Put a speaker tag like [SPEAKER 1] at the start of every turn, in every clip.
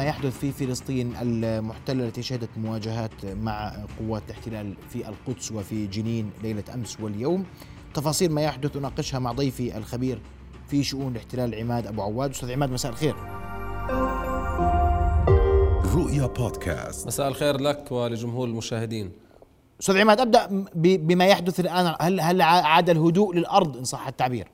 [SPEAKER 1] ما يحدث في فلسطين المحتلة التي شهدت مواجهات مع قوات الاحتلال في القدس وفي جنين ليلة أمس واليوم. تفاصيل ما يحدث أناقشها مع ضيفي الخبير في شؤون الاحتلال عماد أبو عواد. أستاذ عماد مساء الخير.
[SPEAKER 2] رؤيا بودكاست.
[SPEAKER 3] مساء الخير لك ولجمهور المشاهدين.
[SPEAKER 1] أستاذ عماد أبدأ بما يحدث الآن. هل هل عاد الهدوء للأرض إن صح التعبير؟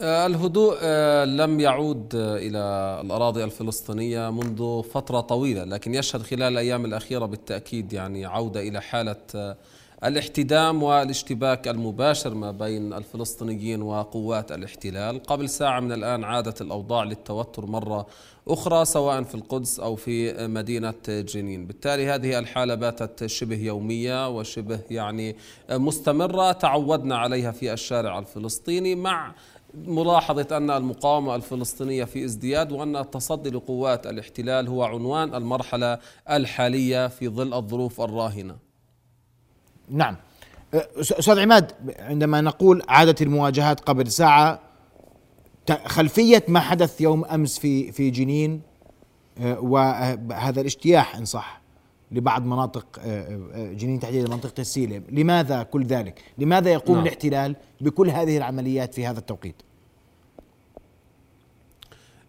[SPEAKER 3] الهدوء آه، لم يعود آه، إلى الأراضي الفلسطينية منذ فترة طويلة لكن يشهد خلال الأيام الأخيرة بالتأكيد يعني عودة إلى حالة الاحتدام والاشتباك المباشر ما بين الفلسطينيين وقوات الاحتلال. قبل ساعة من الآن عادت الأوضاع للتوتر مرة أخرى سواء في القدس أو في مدينة جنين. بالتالي هذه الحالة باتت شبه يومية وشبه يعني مستمرة. تعودنا عليها في الشارع الفلسطيني مع ملاحظة أن المقاومة الفلسطينية في ازدياد وأن التصدي لقوات الاحتلال هو عنوان المرحلة الحالية في ظل الظروف الراهنة.
[SPEAKER 1] نعم. أستاذ عماد عندما نقول عادت المواجهات قبل ساعة خلفية ما حدث يوم أمس في في جنين وهذا الاجتياح إن صح. لبعض مناطق جنين تحديدا منطقة السيلة. لماذا كل ذلك؟ لماذا يقوم نعم. الاحتلال بكل هذه العمليات في هذا التوقيت؟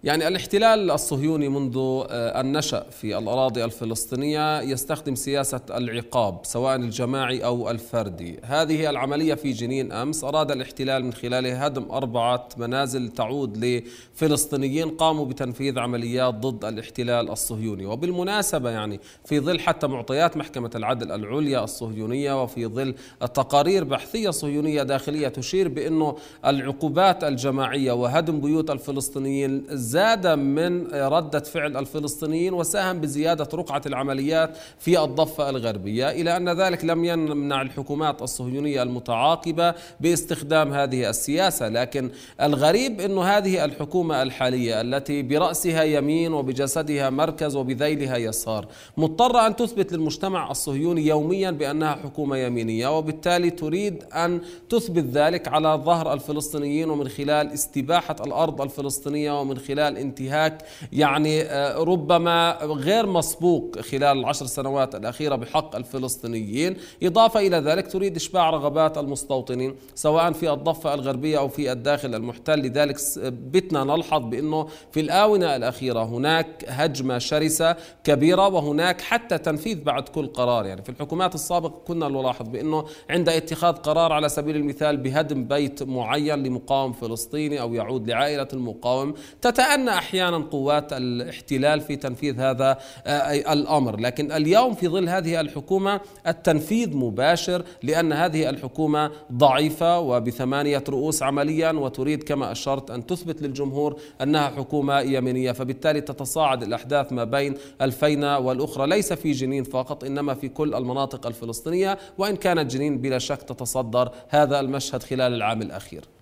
[SPEAKER 3] يعني الاحتلال الصهيوني منذ آه، أن نشأ في الأراضي الفلسطينية يستخدم سياسة العقاب سواء الجماعي أو الفردي. هذه العملية في جنين أمس أراد الاحتلال من خلالها هدم أربعة منازل تعود لفلسطينيين قاموا بتنفيذ عمليات ضد الاحتلال الصهيوني. وبالمناسبة يعني في ظل حتى معطيات محكمة العدل العليا الصهيونية وفي ظل التقارير بحثية صهيونية داخلية تشير بأنه العقوبات الجماعية وهدم بيوت الفلسطينيين زاد من ردة فعل الفلسطينيين وساهم بزيادة رقعة العمليات في الضفة الغربية إلى أن ذلك لم يمنع الحكومات الصهيونية المتعاقبة باستخدام هذه السياسة لكن الغريب أن هذه الحكومة الحالية التي برأسها يمين وبجسدها مركز وبذيلها يسار مضطرة أن تثبت للمجتمع الصهيوني يوميا بأنها حكومة يمينية وبالتالي تريد أن تثبت ذلك على ظهر الفلسطينيين ومن خلال استباحة الأرض الفلسطينية ومن خلال خلال انتهاك يعني آه، ربما غير مسبوق خلال العشر سنوات الأخيرة بحق الفلسطينيين. إضافة إلى ذلك تريد إشباع رغبات المستوطنين سواء في الضفة الغربية أو في الداخل المحتل. لذلك بتنا نلحظ بأنه في الآونة الأخيرة هناك هجمة شرسة كبيرة وهناك حتى تنفيذ بعد كل قرار. يعني في الحكومات السابقة كنا نلاحظ بأنه عند اتخاذ قرار على سبيل المثال بهدم بيت معين لمقاوم فلسطيني أو يعود لعائلة المقاوم تتأ تتأنى أحيانا قوات الاحتلال في تنفيذ هذا آه، الأمر. لكن اليوم في ظل هذه الحكومة التنفيذ مباشر لأن هذه الحكومة ضعيفة وبثمانية رؤوس عمليا وتريد كما أشرت أن تثبت للجمهور أنها حكومة يمينية. فبالتالي تتصاعد الأحداث ما بين الفينة والأخرى. ليس في جنين فقط إنما في كل المناطق الفلسطينية. وإن كانت جنين بلا شك تتصدر هذا المشهد خلال العام الأخير.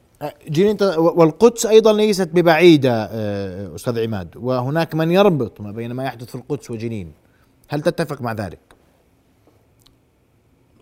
[SPEAKER 1] جنين والقدس أيضا ليست ببعيدة آه، أستاذ عماد وهناك من يربط ما بين ما يحدث في القدس وجنين هل تتفق مع ذلك؟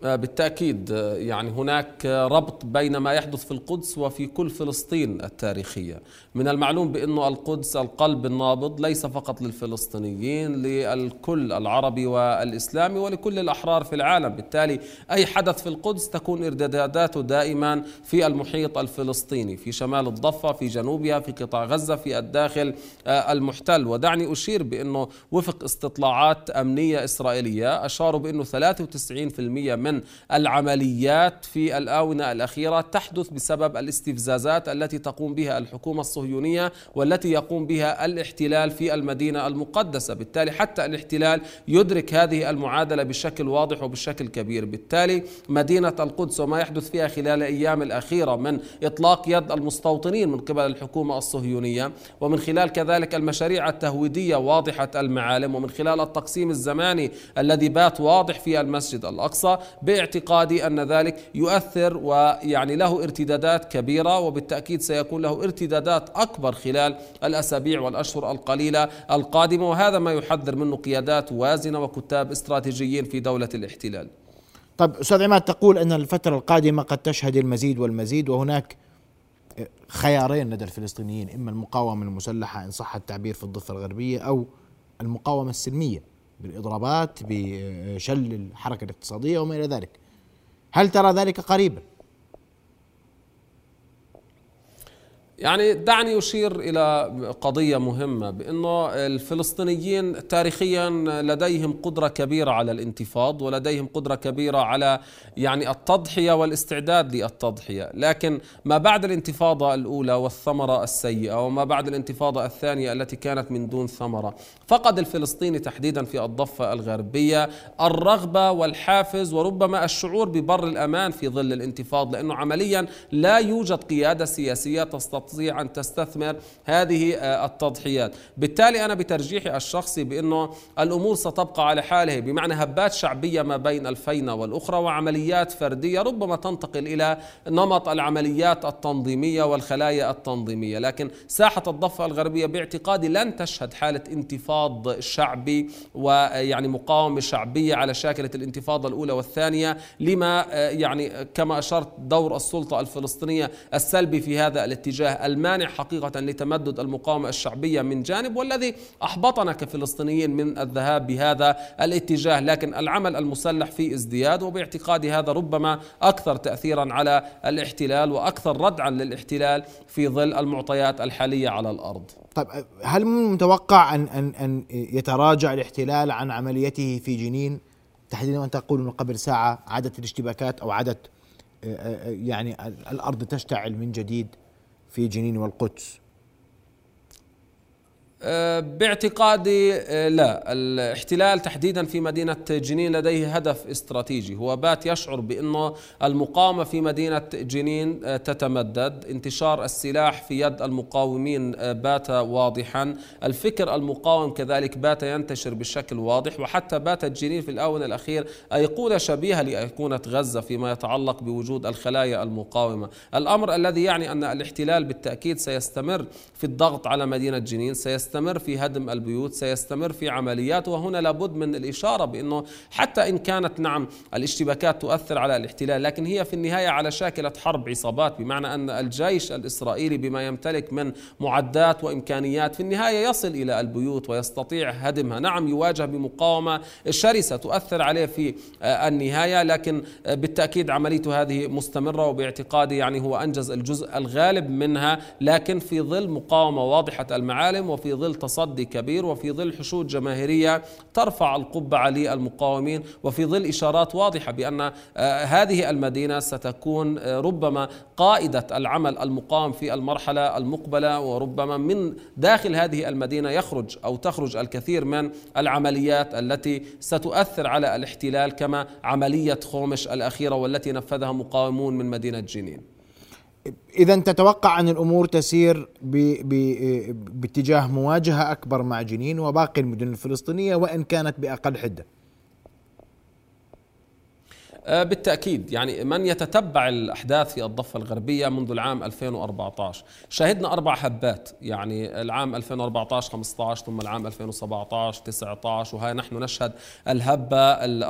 [SPEAKER 3] آه، بالتأكيد آه، يعني هناك ربط بين ما يحدث في القدس وفي كل فلسطين التاريخية، من المعلوم بأنه القدس القلب النابض ليس فقط للفلسطينيين للكل العربي والإسلامي ولكل الأحرار في العالم، بالتالي أي حدث في القدس تكون إرتداداته دائما في المحيط الفلسطيني، في شمال الضفة، في جنوبها، في قطاع غزة، في الداخل آه، المحتل، ودعني أشير بأنه وفق استطلاعات أمنية إسرائيلية أشاروا بأنه 93% من من العمليات في الآونة الأخيرة تحدث بسبب الاستفزازات التي تقوم بها الحكومة الصهيونية والتي يقوم بها الاحتلال في المدينة المقدسة. بالتالي حتى الاحتلال يدرك هذه المعادلة بشكل واضح وبشكل كبير. بالتالي مدينة القدس وما يحدث فيها خلال الأيام الأخيرة من إطلاق يد المستوطنين من قبل الحكومة الصهيونية ومن خلال كذلك المشاريع التهويدية واضحة المعالم ومن خلال التقسيم الزماني الذي بات واضح في المسجد الأقصى باعتقادي أن ذلك يؤثر ويعني له ارتدادات كبيرة وبالتأكيد سيكون له ارتدادات أكبر خلال الأسابيع والأشهر القليلة القادمة وهذا ما يحذر منه قيادات وازنة وكتاب استراتيجيين في دولة الاحتلال.
[SPEAKER 1] طيب أستاذ عماد تقول أن الفترة القادمة قد تشهد المزيد والمزيد وهناك خيارين لدى الفلسطينيين إما المقاومة المسلحة إن صح التعبير في الضفة الغربية أو المقاومة السلمية بالاضرابات بشل الحركة الاقتصادية وما إلى ذلك. هل ترى ذلك قريبا؟
[SPEAKER 3] يعني دعني أشير إلى قضية مهمة بأنه الفلسطينيين تاريخيا لديهم قدرة كبيرة على الانتفاض ولديهم قدرة كبيرة على يعني التضحية والاستعداد للتضحية. لكن ما بعد الانتفاضة الأولى والثمرة السيئة وما بعد الانتفاضة الثانية التي كانت من دون ثمرة فقد الفلسطيني تحديدا في الضفة الغربية الرغبة والحافز وربما الشعور ببر الأمان في ظل الانتفاض لأنه عمليا لا يوجد قيادة سياسية تستطيع تستطيع أن تستثمر هذه آه، التضحيات. بالتالي أنا بترجيحي الشخصي بأنه الأمور ستبقى على حالها بمعنى هبات شعبية ما بين الفينة والأخرى وعمليات فردية ربما تنتقل إلى نمط العمليات التنظيمية والخلايا التنظيمية. لكن ساحة الضفة الغربية باعتقادي لن تشهد حالة انتفاض شعبي ويعني مقاومة شعبية على شاكلة الانتفاضة الأولى والثانية لما آه، يعني كما أشرت دور السلطة الفلسطينية السلبي في هذا الاتجاه المانع حقيقة لتمدد المقاومة الشعبية من جانب والذي أحبطنا كفلسطينيين من الذهاب بهذا الاتجاه لكن العمل المسلح في ازدياد وباعتقادي هذا ربما أكثر تأثيرا على الاحتلال وأكثر ردعا للاحتلال في ظل المعطيات الحالية على الأرض.
[SPEAKER 1] طيب هل من المتوقع أن, أن, أن يتراجع الاحتلال عن عمليته في جنين؟ تحديدا وأنت تقول من قبل ساعة عادت الاشتباكات أو عادت آه، آه، يعني الأرض تشتعل من جديد؟ في جنين والقدس.
[SPEAKER 3] باعتقادي أه، لا. الاحتلال تحديدا في مدينة جنين لديه هدف استراتيجي. هو بات يشعر بأنه المقاومة في مدينة جنين أه، تتمدد. انتشار السلاح في يد المقاومين بات واضحا. الفكر المقاوم كذلك بات ينتشر بشكل واضح. وحتى باتت جنين في الآونة الأخير أيقونة شبيهة لأيقونة غزة فيما يتعلق بوجود الخلايا المقاومة. الأمر الذي يعني أن الاحتلال بالتأكيد سيستمر في الضغط على مدينة جنين سيستمر سيستمر في هدم البيوت سيستمر في عمليات وهنا لابد من الإشارة بأنه حتى إن كانت نعم الاشتباكات تؤثر على الاحتلال لكن هي في النهاية على شاكلة حرب عصابات بمعنى أن الجيش الإسرائيلي بما يمتلك من معدات وإمكانيات في النهاية يصل إلى البيوت ويستطيع هدمها. نعم يواجه بمقاومة شرسة تؤثر عليه في آه، النهاية لكن آه، بالتأكيد عمليته هذه مستمرة وباعتقادي يعني هو أنجز الجزء الغالب منها لكن في ظل مقاومة واضحة المعالم وفي ظل ظل تصدي كبير وفي ظل حشود جماهيرية ترفع القبعة للمقاومين وفي ظل إشارات واضحة بأن آه، هذه المدينة ستكون آه، ربما قائدة العمل المقاوم في المرحلة المقبلة وربما من داخل هذه المدينة يخرج أو تخرج الكثير من العمليات التي ستؤثر على الاحتلال كما عملية خومش الأخيرة والتي نفذها مقاومون من مدينة جنين.
[SPEAKER 1] إذا تتوقع أن الأمور تسير باتجاه مواجهة أكبر مع جنين وباقي المدن الفلسطينية وإن كانت بأقل
[SPEAKER 3] حدة. بالتأكيد. يعني من يتتبع الأحداث في الضفة الغربية منذ العام 2014 شهدنا أربع هبات يعني العام 2014 15 ثم العام 2017 19 وهي نحن نشهد الهبة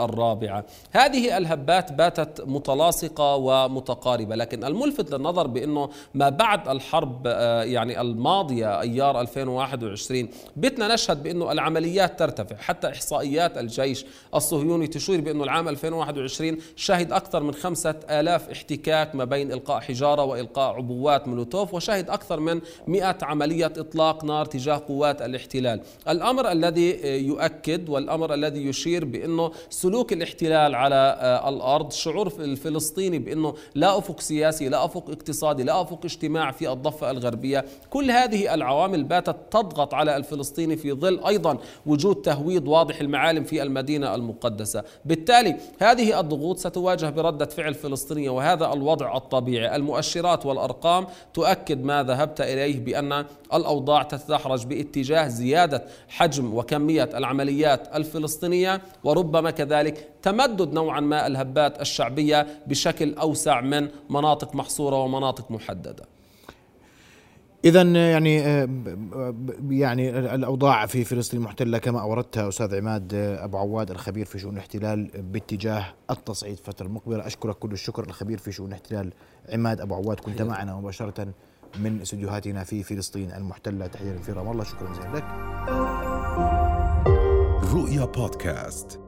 [SPEAKER 3] الرابعة. هذه الهبات باتت متلاصقة ومتقاربة لكن الملفت للنظر بأنه ما بعد الحرب آه، يعني الماضية أيار 2021 بتنا نشهد بأنه العمليات ترتفع. حتى إحصائيات الجيش الصهيوني تشير بأنه العام 2021 شهد أكثر من خمسة آلاف احتكاك ما بين إلقاء حجارة وإلقاء عبوات مولوتوف وشهد أكثر من مئة عملية إطلاق نار تجاه قوات الاحتلال. الأمر الذي يؤكد والأمر الذي يشير بأنه سلوك الاحتلال على آه، الأرض شعور الفلسطيني بأنه لا أفق سياسي لا أفق اقتصادي لا أفق اجتماع في الضفة الغربية. كل هذه العوامل باتت تضغط على الفلسطيني في ظل أيضا وجود تهويد واضح المعالم في المدينة المقدسة. بالتالي هذه الضغوط الضغوط ستواجه بردة فعل فلسطينية وهذا الوضع الطبيعي. المؤشرات والأرقام تؤكد ما ذهبت إليه بأن الأوضاع تتدحرج باتجاه زيادة حجم وكمية العمليات الفلسطينية وربما كذلك تمدد نوعا ما الهبات الشعبية بشكل أوسع من مناطق محصورة ومناطق محددة.
[SPEAKER 1] إذا يعني يعني الأوضاع في فلسطين المحتله كما أوردتها أستاذ عماد أبو عواد الخبير في شؤون الاحتلال باتجاه التصعيد الفترة المقبلة. أشكرك كل الشكر الخبير في شؤون الاحتلال عماد أبو عواد. كنت معنا مباشرة من استديوهاتنا في فلسطين المحتلة. تحديدا في رام الله شكرا جزيلا لك.
[SPEAKER 2] رؤيا بودكاست.